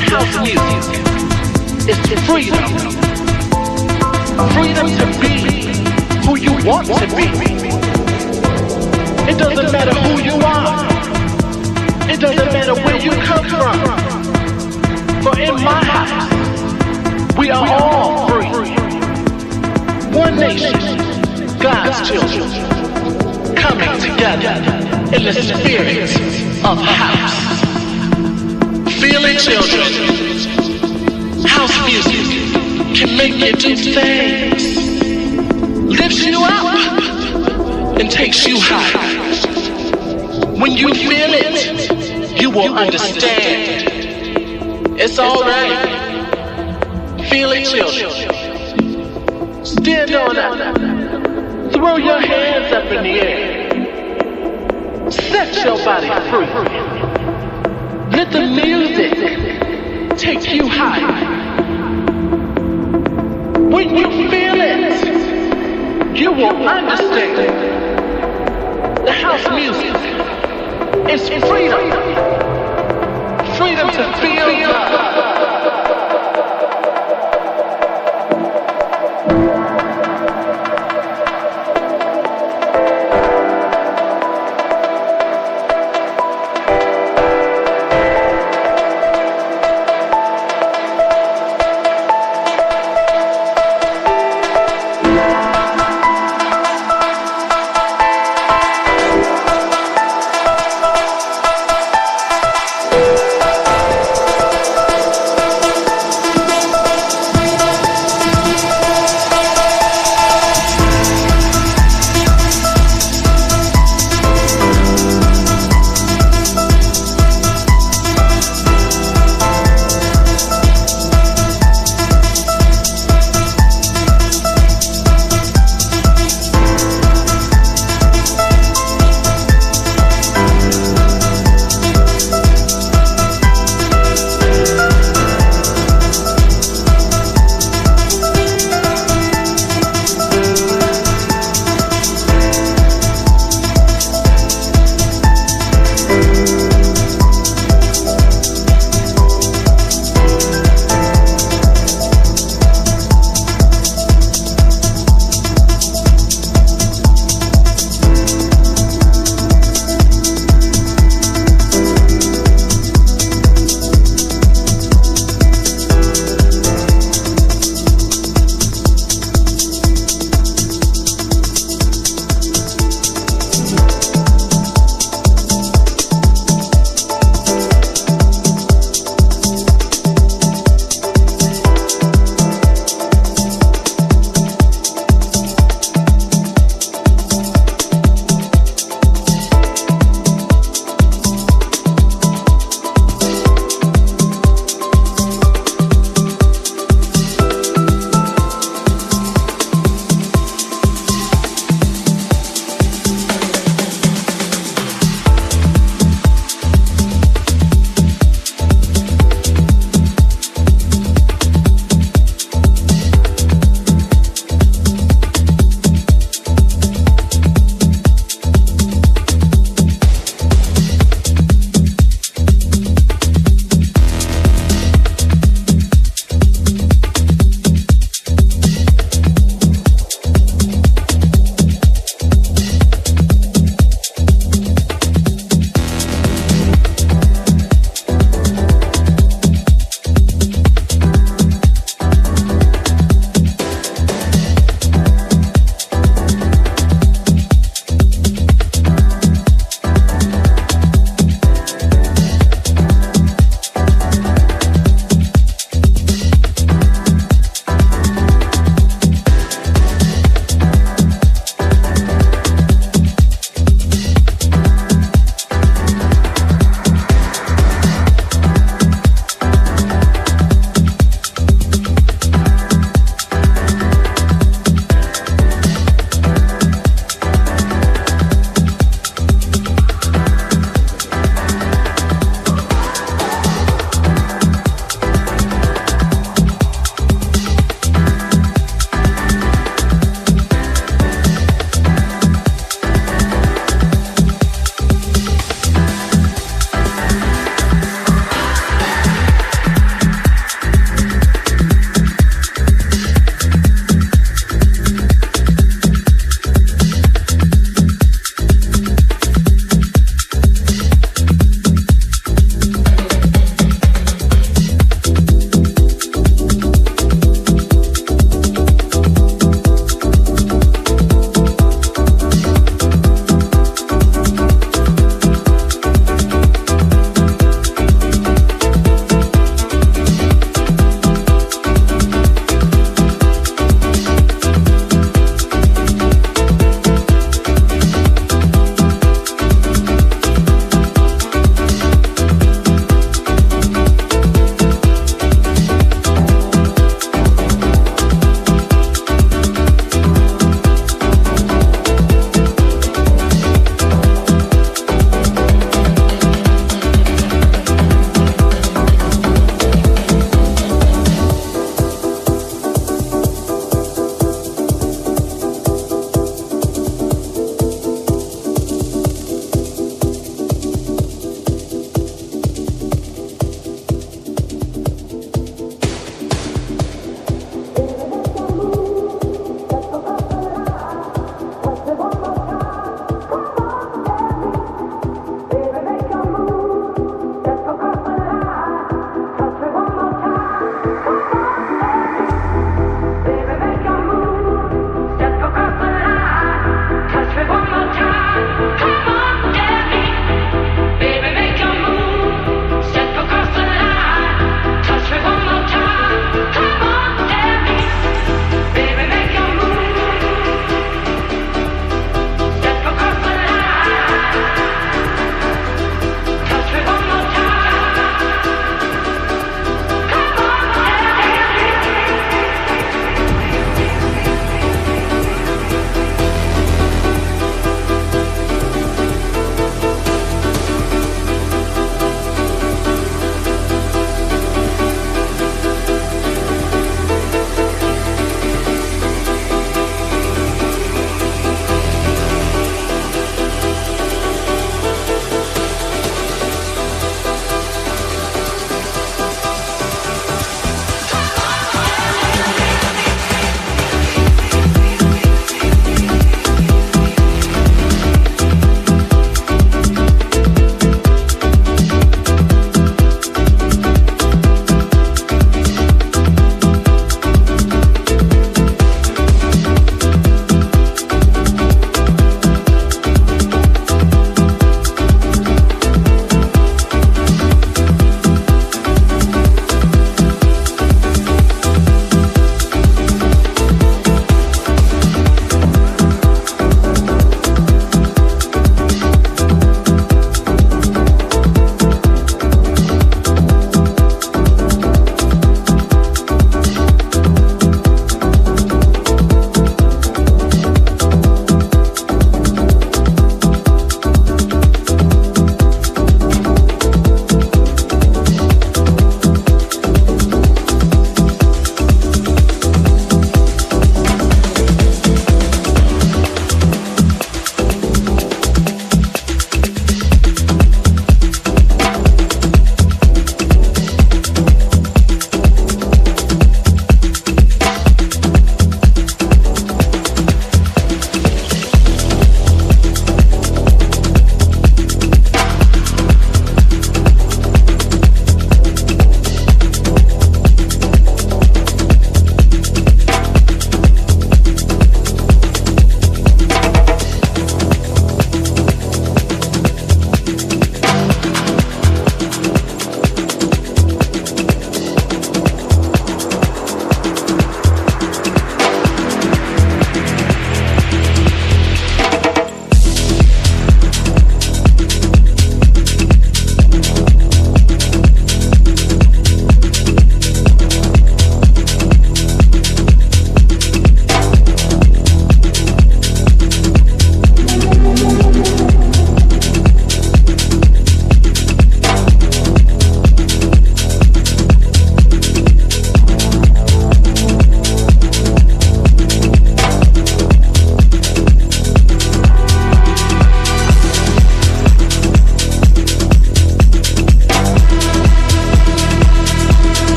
house music is freedom. Freedom to be who you want to be. It doesn't matter who you are. It doesn't matter where you come from. For in my house, we are all free. One nation, God's children, coming together in the spirit of house. It, children. House music can make you do things, lifts you up, and takes you high. When you feel it, you will understand. It's alright. Feel it, children. Stand on up. Throw your hands up in the air. Set your body free. Let the music take you high. When you feel it, you will understand. The house music is freedom. Freedom to feel love.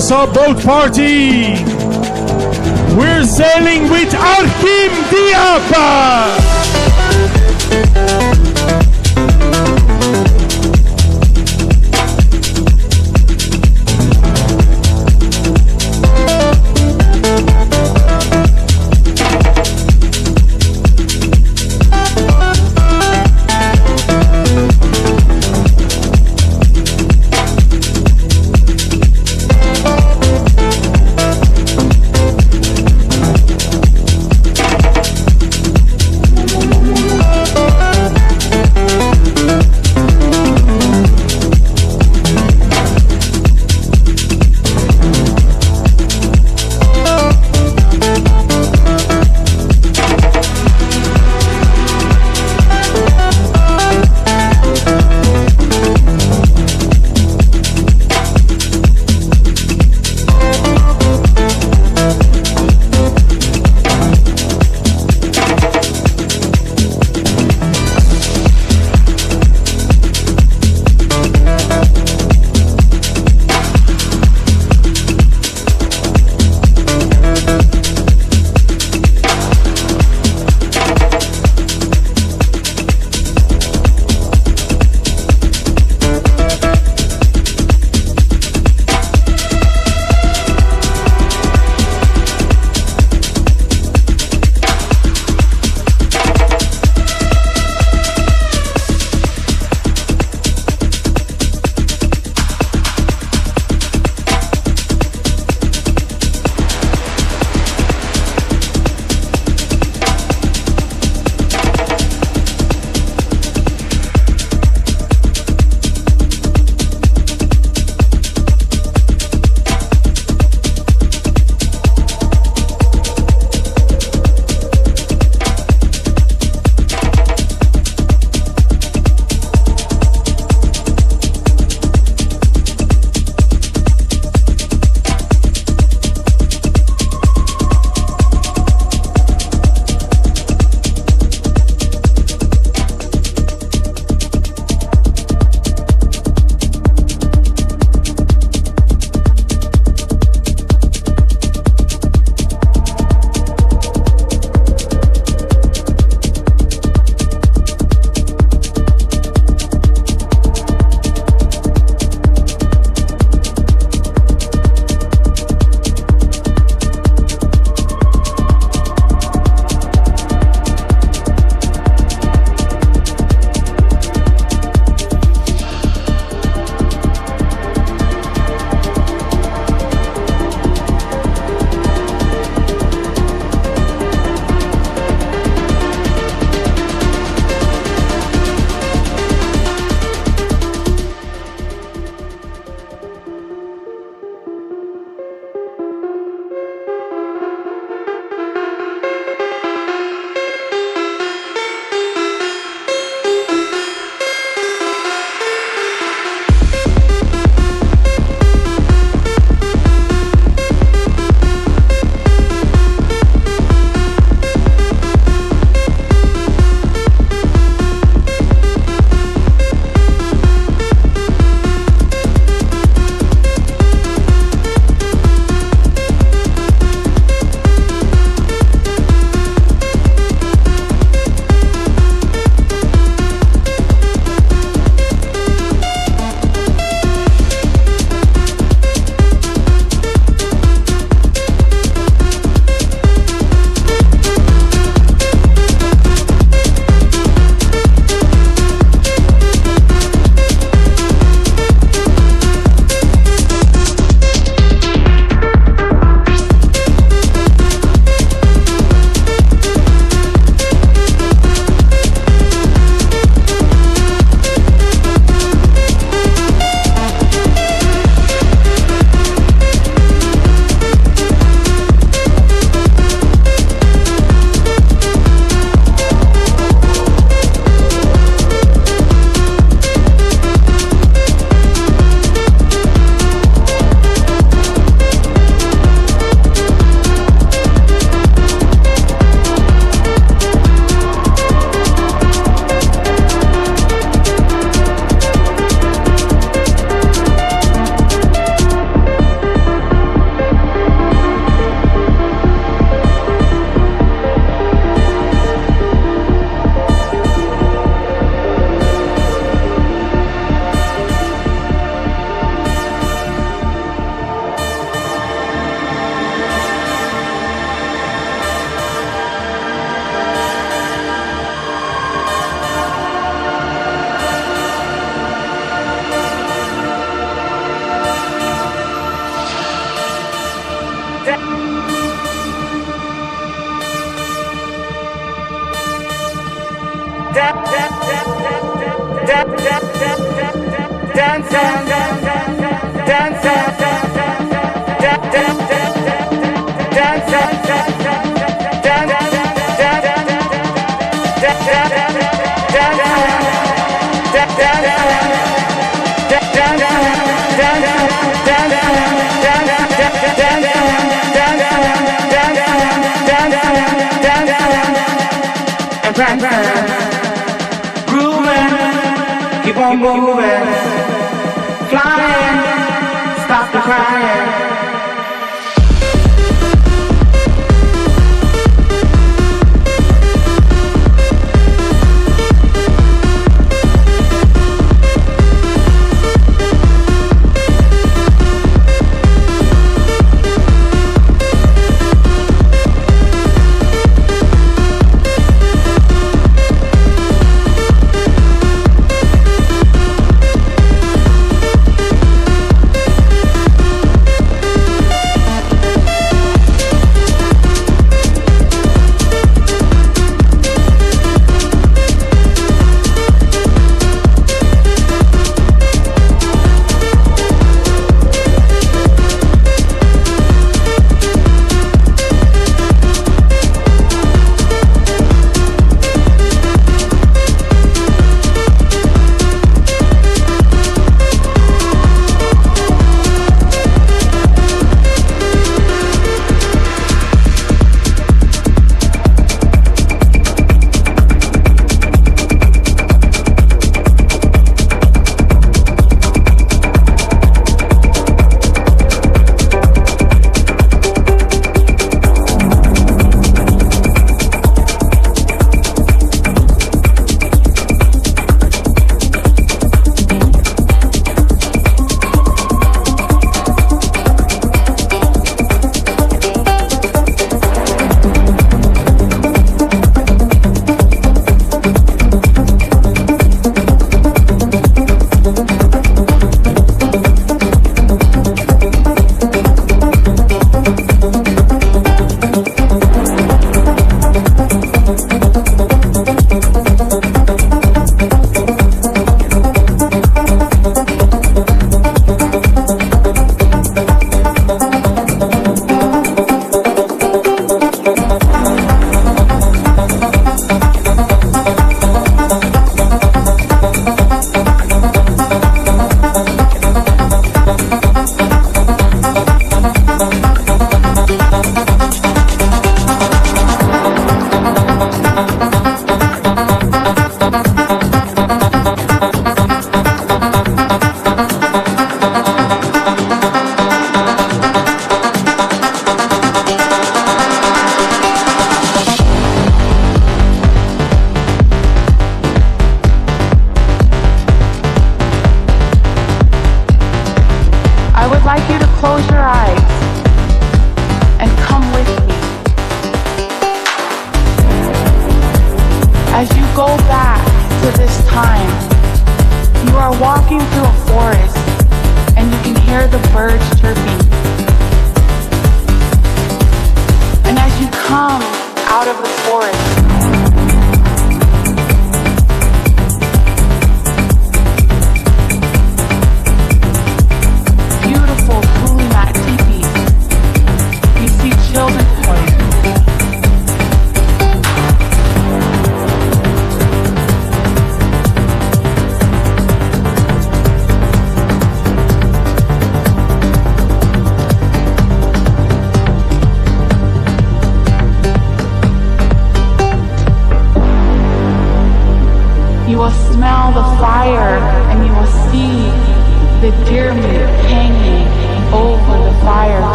Saw Boat Party. We're sailing with Arkim Diab.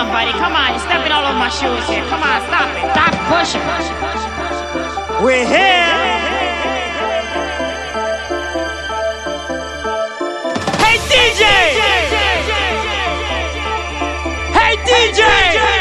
Come on, buddy. Come on. You're stepping all over my shoes here. Come on, stop it. Stop pushing. We're here. Hey DJ! Hey DJ! Give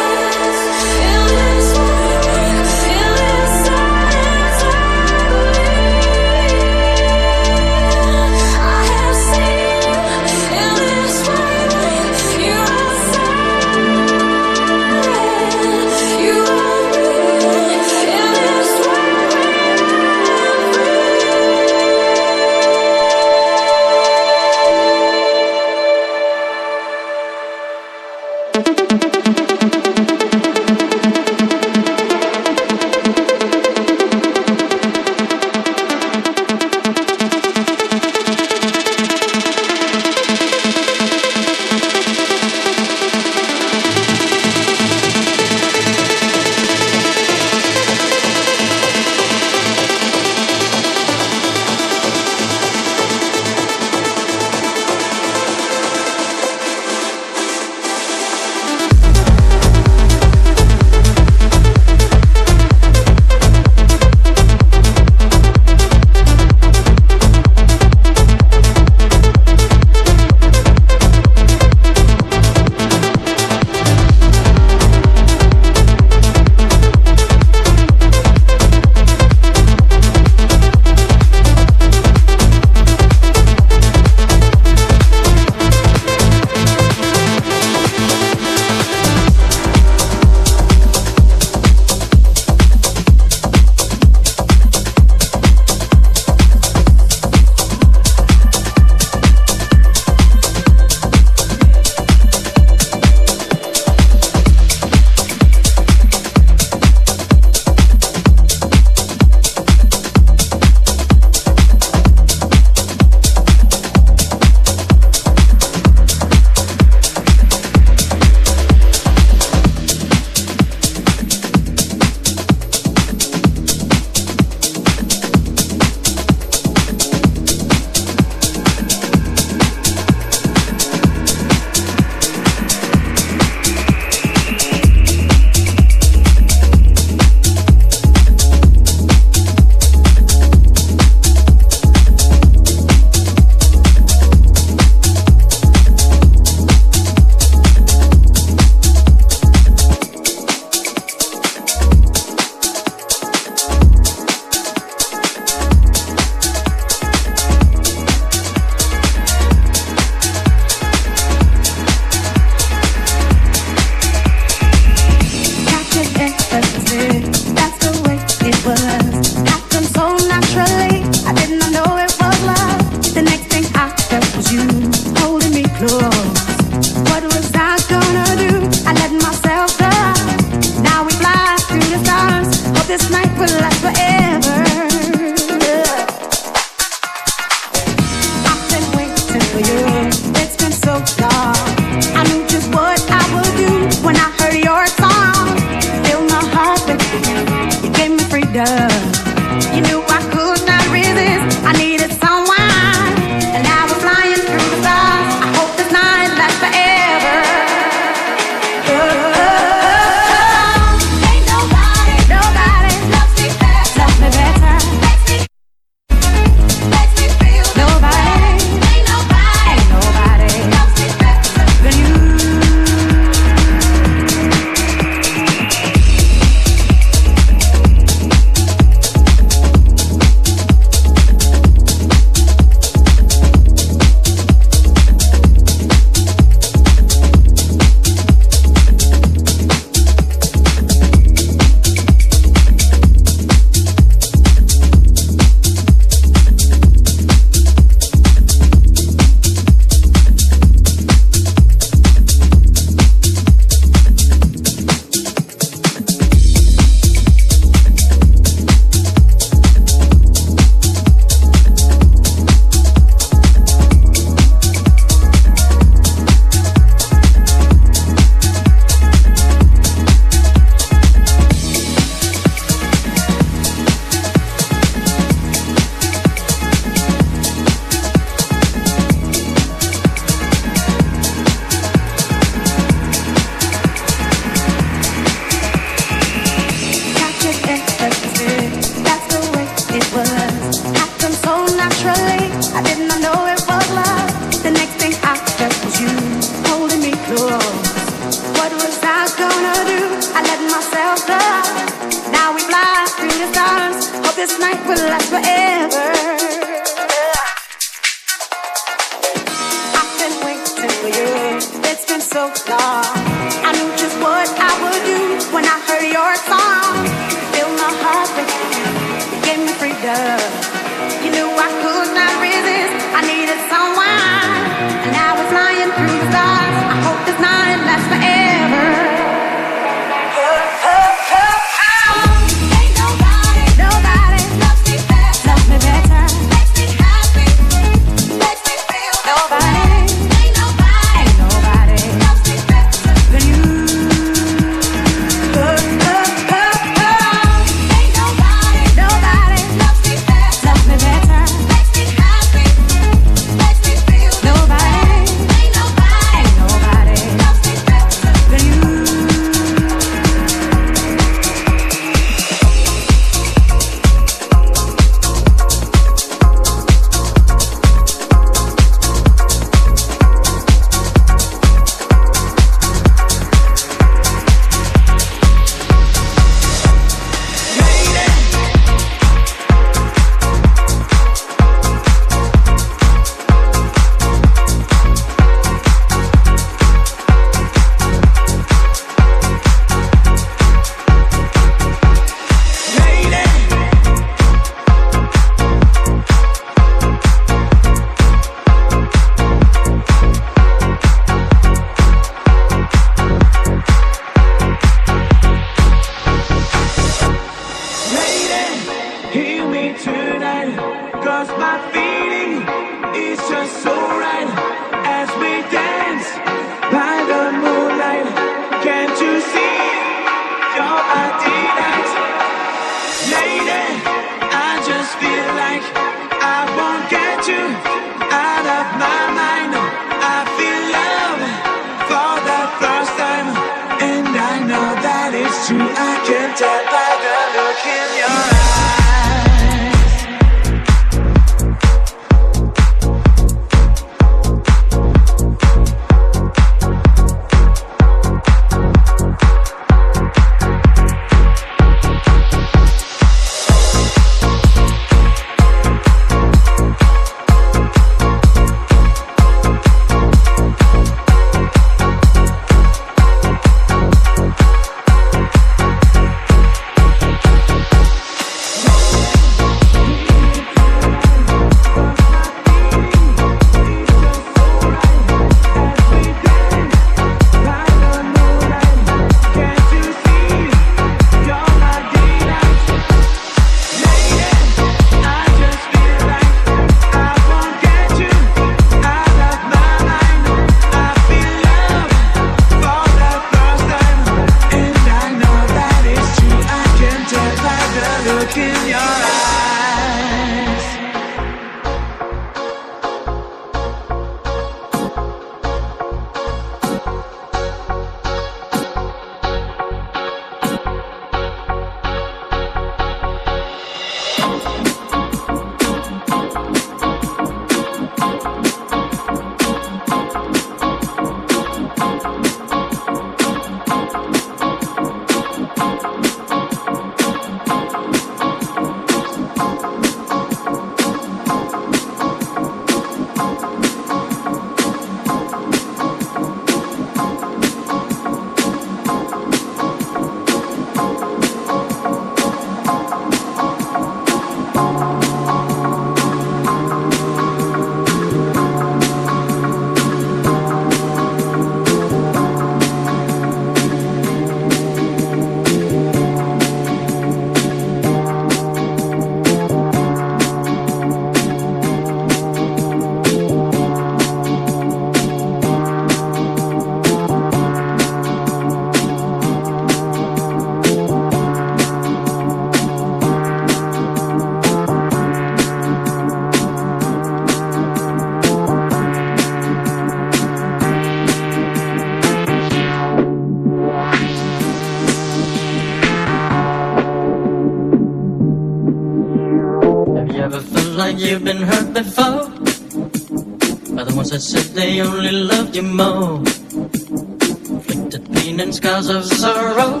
they only loved you more. Inflicted pain and scars of sorrow.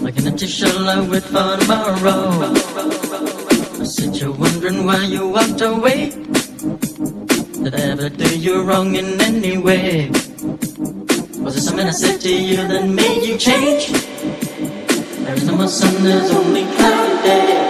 like an empty shell I wait for tomorrow. I said you're wondering why you walked away. Did I ever do you wrong in any way? Was it something I said to you that made you change? There is no more sun, there's only cloudy days.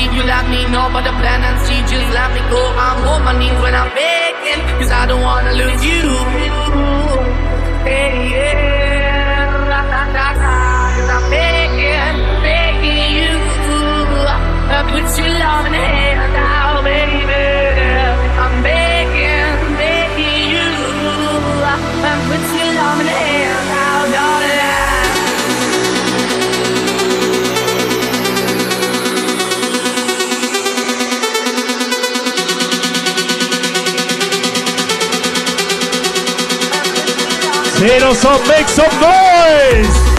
See you like me, no, but the plan and see just let me go. I'm on my knees when I'm begging, cause I don't wanna lose you. Hey, yeah, la, I'm begging, begging you. I put your love in the air. Make some noise.